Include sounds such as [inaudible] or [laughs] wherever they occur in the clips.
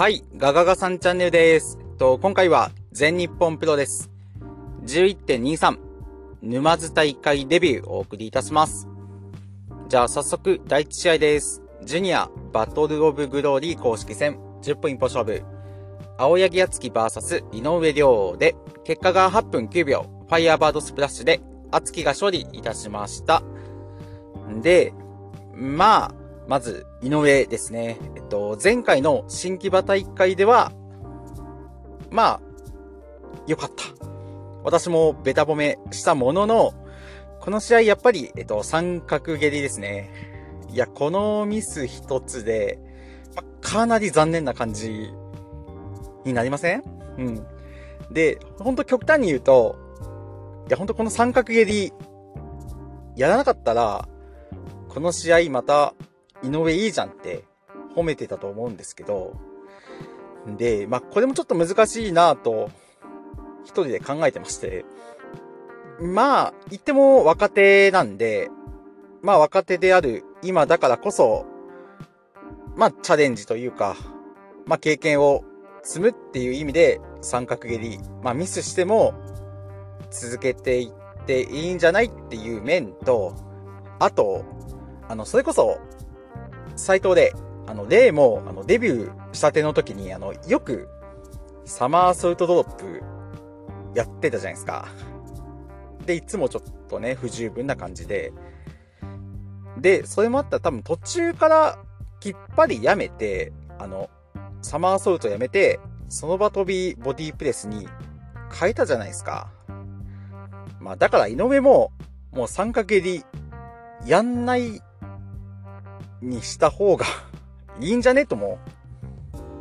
はい、ガガガさんチャンネルです。と、今回は全日本プロレス。11.23沼津大会レビューをお送りいたします。じゃあ早速第1試合です。ジュニアバトルオブグローリー公式戦10分一歩勝負。青柳亮生 VS 井上凌で、結果が8分9秒、ファイヤーバードスプラッシュで、亮生が勝利いたしました。で、まあ、まず、井上ですね。えっと、前回の新木場大会では、まあ、よかった。私もベタ褒めしたものの、この試合やっぱり、えっと、三角蹴りですね。いや、このミス一つで、ま、かなり残念な感じになりません？うん。で、ほんと極端に言うと、いや、ほんとこの三角蹴り、やらなかったら、この試合また、井上いいじゃんって褒めてたと思うんですけど、で、まあ、これもちょっと難しいなと、一人で考えてまして、まあ、言っても若手なんで、まあ若手である今だからこそ、まあチャレンジというか、まあ経験を積むっていう意味で三角蹴り、まあミスしても続けていっていいんじゃないっていう面と、あと、あの、それこそ、サイトで、あの、例も、あの、デビューしたての時に、あの、よく、サマーソルトドロップ、やってたじゃないですか。で、いつもちょっとね、不十分な感じで。で、それもあったら多分途中からきっぱりやめて、あの、サマーソルトやめて、その場飛びボディープレスに変えたじゃないですか。まあ、だから井上も、もう三角蹴り、やんないにした方が [laughs] いいんじゃね？とも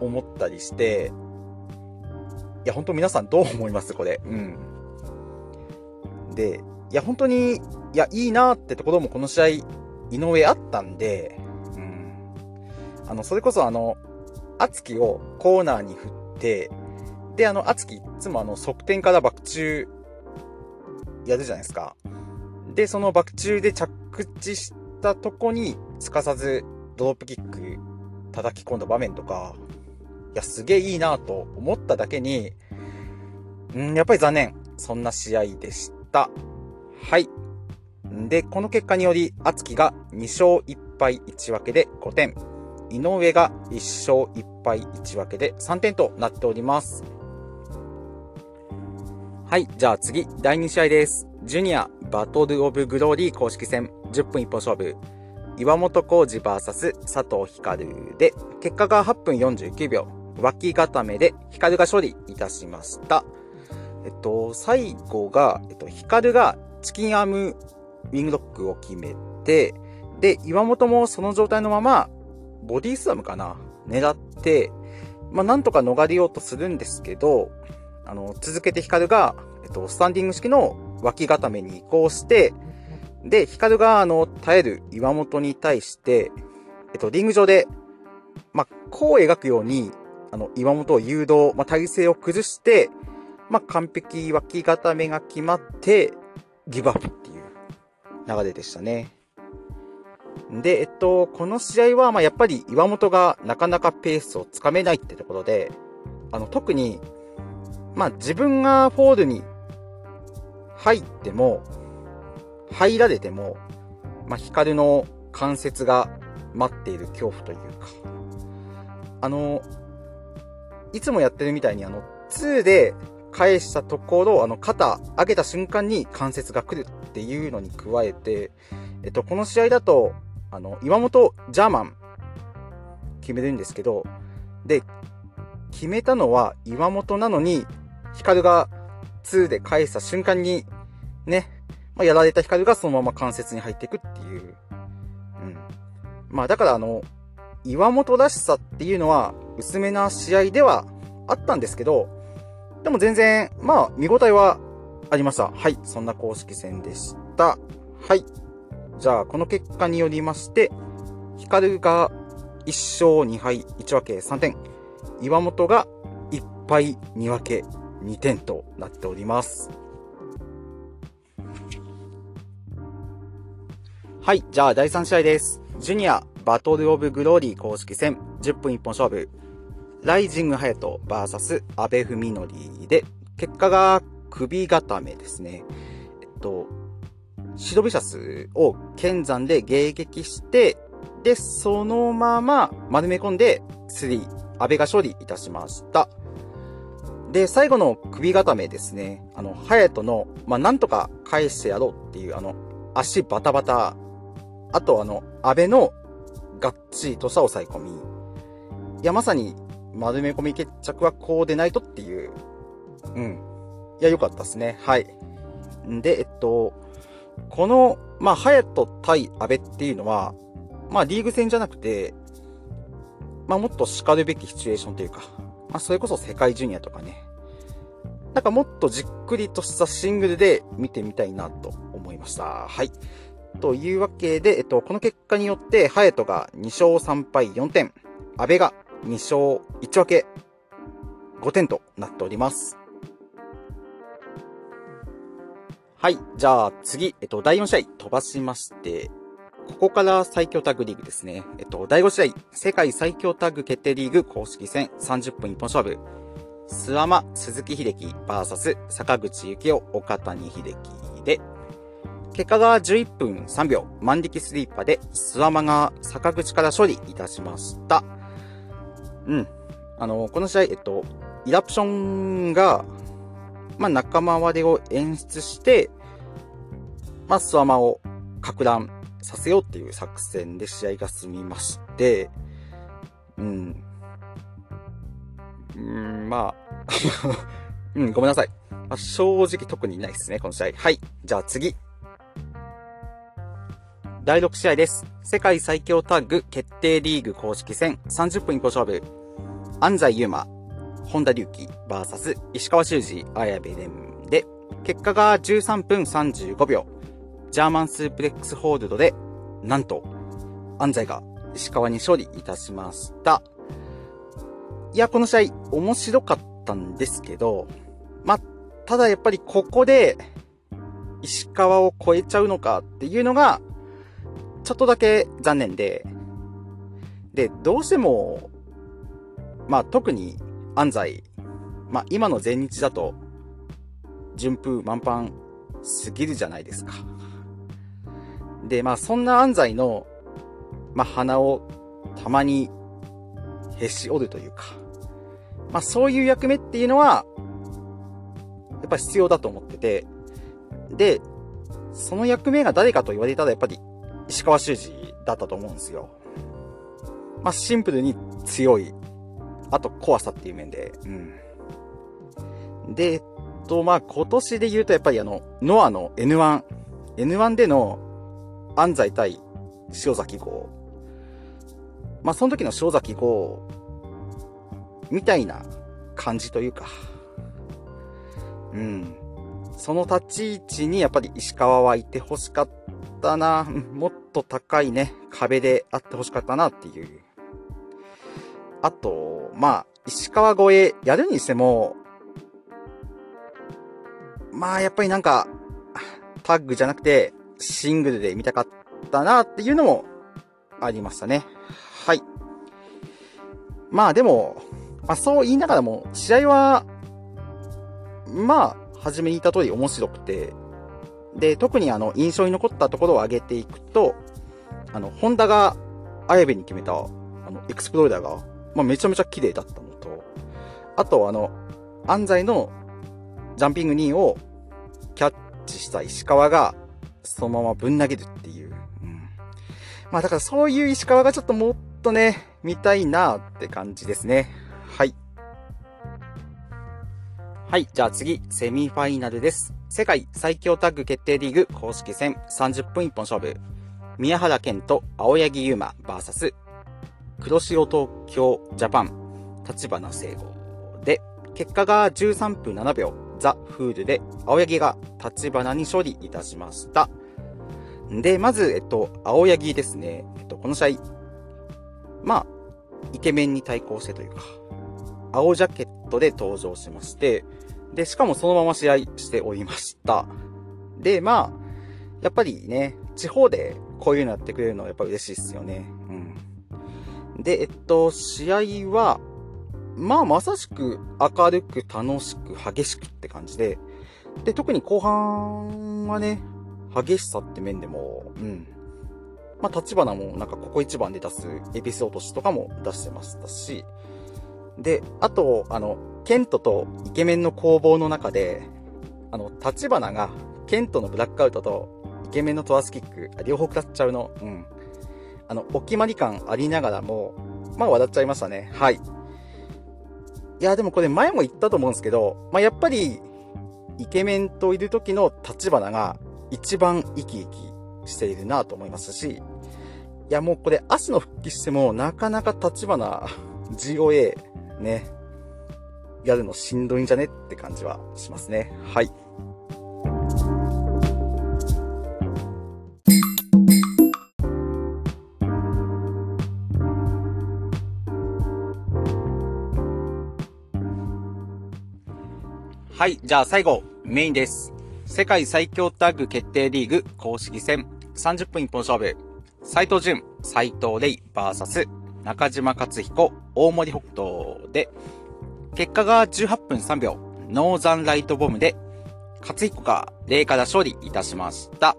思ったりして、いや、本当皆さんどう思います？これ。うん。で、いや、本当に、いや、いいなってところもこの試合、井上あったんで、うん。あの、それこそあの、敦樹をコーナーに振って、で、あの、敦樹いつもあの、側転からバク宙、やるじゃないですか。で、そのバク宙で着地したとこに、すかさずドロップキック叩き込んだ場面とか、いや、すげえいいなと思っただけに、うん、やっぱり残念。そんな試合でした。はい。で、この結果により、敦樹が2勝1敗1分けで5点。井上が1勝1敗1分けで3点となっております。はい、じゃあ次、第2試合です。ジュニアバトルオブグローリー公式戦10分一本勝負。岩本浩二 VS 佐藤光で、結果が8分49秒。脇固めで光が勝利いたしました。えっと、最後が、えっと、光がチキンアームウィングロックを決めて、で、岩本もその状態のまま、ボディスラムかな？狙って、まあ、なんとか逃れようとするんですけど、あの、続けて光が、えっと、スタンディング式の脇固めに移行して、で、光が、あの、耐える岩本に対して、えっと、リング上で、まあ、こう描くように、あの、岩本を誘導、まあ、体勢を崩して、まあ、完璧脇固めが決まって、ギブアップっていう流れでしたね。で、えっと、この試合は、ま、やっぱり岩本がなかなかペースをつかめないってところで、あの、特に、まあ、自分がフォールに入っても、入られても、まあ、光の関節が待っている恐怖というか、あの、いつもやってるみたいに、あの、2で返したところ、あの、肩上げた瞬間に関節が来るっていうのに加えて、えっと、この試合だと、あの、岩本ジャーマン決めるんですけど、で、決めたのは岩本なのに、光が2で返した瞬間に、ね、まあ、やられた光がそのまま関節に入っていくっていう。うん。まあ、だからあの、岩本らしさっていうのは薄めな試合ではあったんですけど、でも全然、まあ、見応えはありました。はい。そんな公式戦でした。はい。じゃあ、この結果によりまして、ヒカルが1勝2敗1分け3点。岩本が1敗2分け2点となっております。はい。じゃあ、第3試合です。ジュニアバトルオブグローリー公式戦10分一本勝負。ライジングハヤト VS 安倍文則で、結果が首固めですね。えっと、シドビシャスを剣山で迎撃して、で、そのまま丸め込んで、3、安倍が勝利いたしました。で、最後の首固めですね。あの、ハヤトの、まあ、なんとか返してやろうっていう、あの、足バタバタ。あと、あの、安倍のがっちりとした抑え込み。いや、まさに、丸め込み決着はこうでないとっていう。うん。いや、良かったですね。はい。んで、えっと、この、まあ、ハヤト対安倍っていうのは、まあ、リーグ戦じゃなくて、まあ、もっと叱るべきシチュエーションというか、まあ、それこそ世界ジュニアとかね。なんかもっとじっくりとしたシングルで見てみたいなと思いました。はい。というわけで、えっと、この結果によって、ハヤトが2勝3敗4点、阿部が2勝1分け5点となっております。はい。じゃあ次、えっと、第4試合飛ばしまして、ここから最強タッグリーグですね。えっと、第5試合、世界最強タッグ決定リーグ公式戦30分一本勝負。スワマ、鈴木秀樹 VS 坂口幸雄、岡谷秀樹で、結果が11分3秒、万力スリーパーで、スワマが坂口から処理いたしました。うん。あの、この試合、えっと、イラプションが、まあ、仲間割れを演出して、まあ、スワマを格乱させようっていう作戦で試合が進みまして、うん。うん、まあ [laughs] うん、ごめんなさい。まあ、正直特にないですね、この試合。はい。じゃあ次。第6試合です。世界最強タッグ決定リーグ公式戦30分一個勝負。安西優馬、本田隆起 VS 石川修司、綾部蓮で、結果が13分35秒。ジャーマンスープレックスホールドで、なんと、安西が石川に勝利いたしました。いや、この試合面白かったんですけど、まただやっぱりここで石川を超えちゃうのかっていうのが、ちょっとだけ残念で、で、どうしても、まあ特に安西、まあ今の前日だと、順風満帆すぎるじゃないですか。で、まあそんな安西の、まあ鼻をたまにへし折るというか、まあそういう役目っていうのは、やっぱ必要だと思ってて、で、その役目が誰かと言われたらやっぱり石川修司だったと思うんですよ。まあシンプルに強い。あと怖さっていう面で、うん。で、えっと、まあ今年で言うとやっぱりあの、ノアの N1、N1 での安西対塩崎号。まあ、その時の塩崎号、みたいな感じというか、うん。その立ち位置にやっぱり石川はいて欲しかったな。もっと高いね、壁であって欲しかったなっていう。あと、まあ、石川越えやるにしても、まあ、やっぱりなんか、タッグじゃなくて、シングルで見たかったなっていうのもありましたね。はい。まあでも、まあそう言いながらも、試合は、まあ、初めに言った通り面白くて、で、特にあの、印象に残ったところを上げていくと、あの、ホンダが、綾部に決めた、あの、エクスプローラーが、まあめちゃめちゃ綺麗だったのと、あとあの、安西のジャンピング2をキャッチした石川が、そのままぶん投げるっていう。うん。まあだからそういう石川がちょっともっとね、見たいなって感じですね。はい。じゃあ次、セミファイナルです。世界最強タッグ決定リーグ公式戦30分一本勝負。宮原健と青柳優馬 VS 黒潮東京ジャパン立花聖吾で、結果が13分7秒。ザ・フールで、青柳が立花に勝利いたしました。で、まず、えっと、青柳ですね。えっと、この試合、まあ、イケメンに対抗してというか、青ジャケットで登場しまして、で、しかもそのまま試合しておりました。で、まあ、やっぱりね、地方でこういうのやってくれるのはやっぱ嬉しいっすよね。うん。で、えっと、試合は、まあ、まさしく明るく楽しく激しくって感じで、で、特に後半はね、激しさって面でも、うん。まあ、立花もなんかここ一番で出すエビス落としとかも出してましたし、で、あと、あの、ケントとイケメンの攻防の中で、あの、立花がケントのブラックアウトとイケメンのトワスキック、両方食らっちゃうの、うん。あの、お決まり感ありながらも、まあ笑っちゃいましたね。はい。いや、でもこれ前も言ったと思うんですけど、まあやっぱり、イケメンといる時の立花が一番生き生きしているなと思いますし、いやもうこれ、アスの復帰してもなかなか立花 GOA ね、やるのしんどいんじゃねって感じはしますね。はい。はい、じゃあ最後、メインです。世界最強タッグ決定リーグ公式戦30分一本勝負。斉藤淳、斉藤レイ VS 中島克彦、大森北斗で、結果が18分3秒、ノーザンライトボムで、克彦が0から勝利いたしました。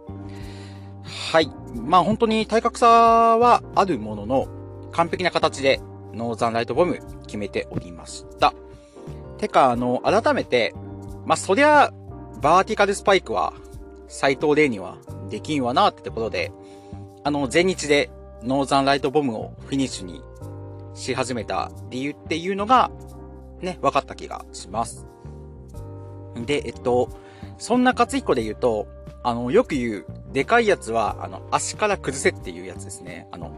はい。まあ本当に体格差はあるものの、完璧な形でノーザンライトボム決めておりました。てか、あの、改めて、まあ、そりゃ、バーティカルスパイクは、斎藤麗にはできんわなってところで、あの、前日でノーザンライトボムをフィニッシュにし始めた理由っていうのが、ね、分かった気がします。で、えっと、そんな勝彦で言うと、あの、よく言う、でかいやつは、あの、足から崩せっていうやつですね。あの、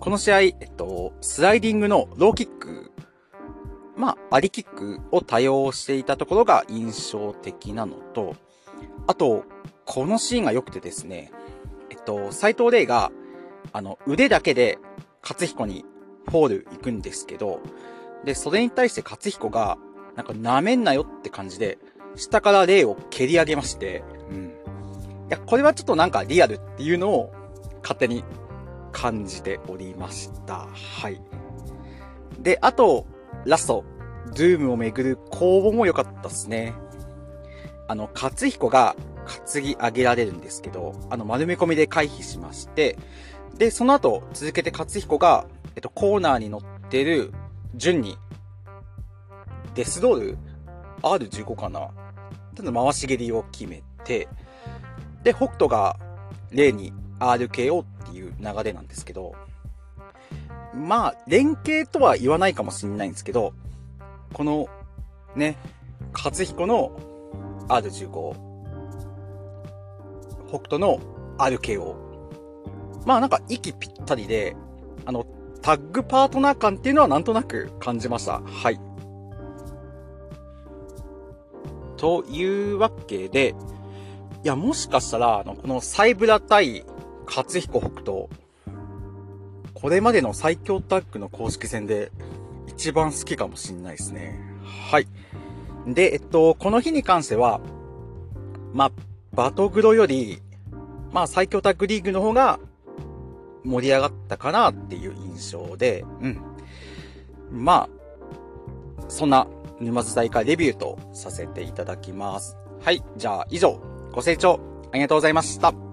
この試合、えっと、スライディングのローキックまあ、アリキックを多用していたところが印象的なのと、あと、このシーンが良くてですね、えっと、斎藤麗が、あの、腕だけで、勝彦にフォール行くんですけど、で、それに対して勝彦が、なんか舐めんなよって感じで、下から霊を蹴り上げまして、うん。いや、これはちょっとなんかリアルっていうのを勝手に感じておりました。はい。で、あと、ラスト、ドゥームをめぐる攻防も良かったっすね。あの、勝彦が担ぎ上げられるんですけど、あの、丸め込みで回避しまして、で、その後、続けて勝彦が、えっと、コーナーに乗ってる順に、デスドール ?R15 かなただ回し蹴りを決めて、で、北斗が例に RKO っていう流れなんですけど、まあ、連携とは言わないかもしれないんですけど、この、ね、勝彦の R15、北斗の RKO。まあなんか息ぴったりで、あの、タッグパートナー感っていうのはなんとなく感じました。はい。というわけで、いや、もしかしたら、あの、このサイブラ対勝彦北斗、これまでの最強タッグの公式戦で一番好きかもしんないですね。はい。で、えっと、この日に関しては、まあ、バトグロより、まあ、最強タッグリーグの方が盛り上がったかなっていう印象で、うん。まあ、そんな沼津大会レビューとさせていただきます。はい。じゃあ、以上、ご清聴ありがとうございました。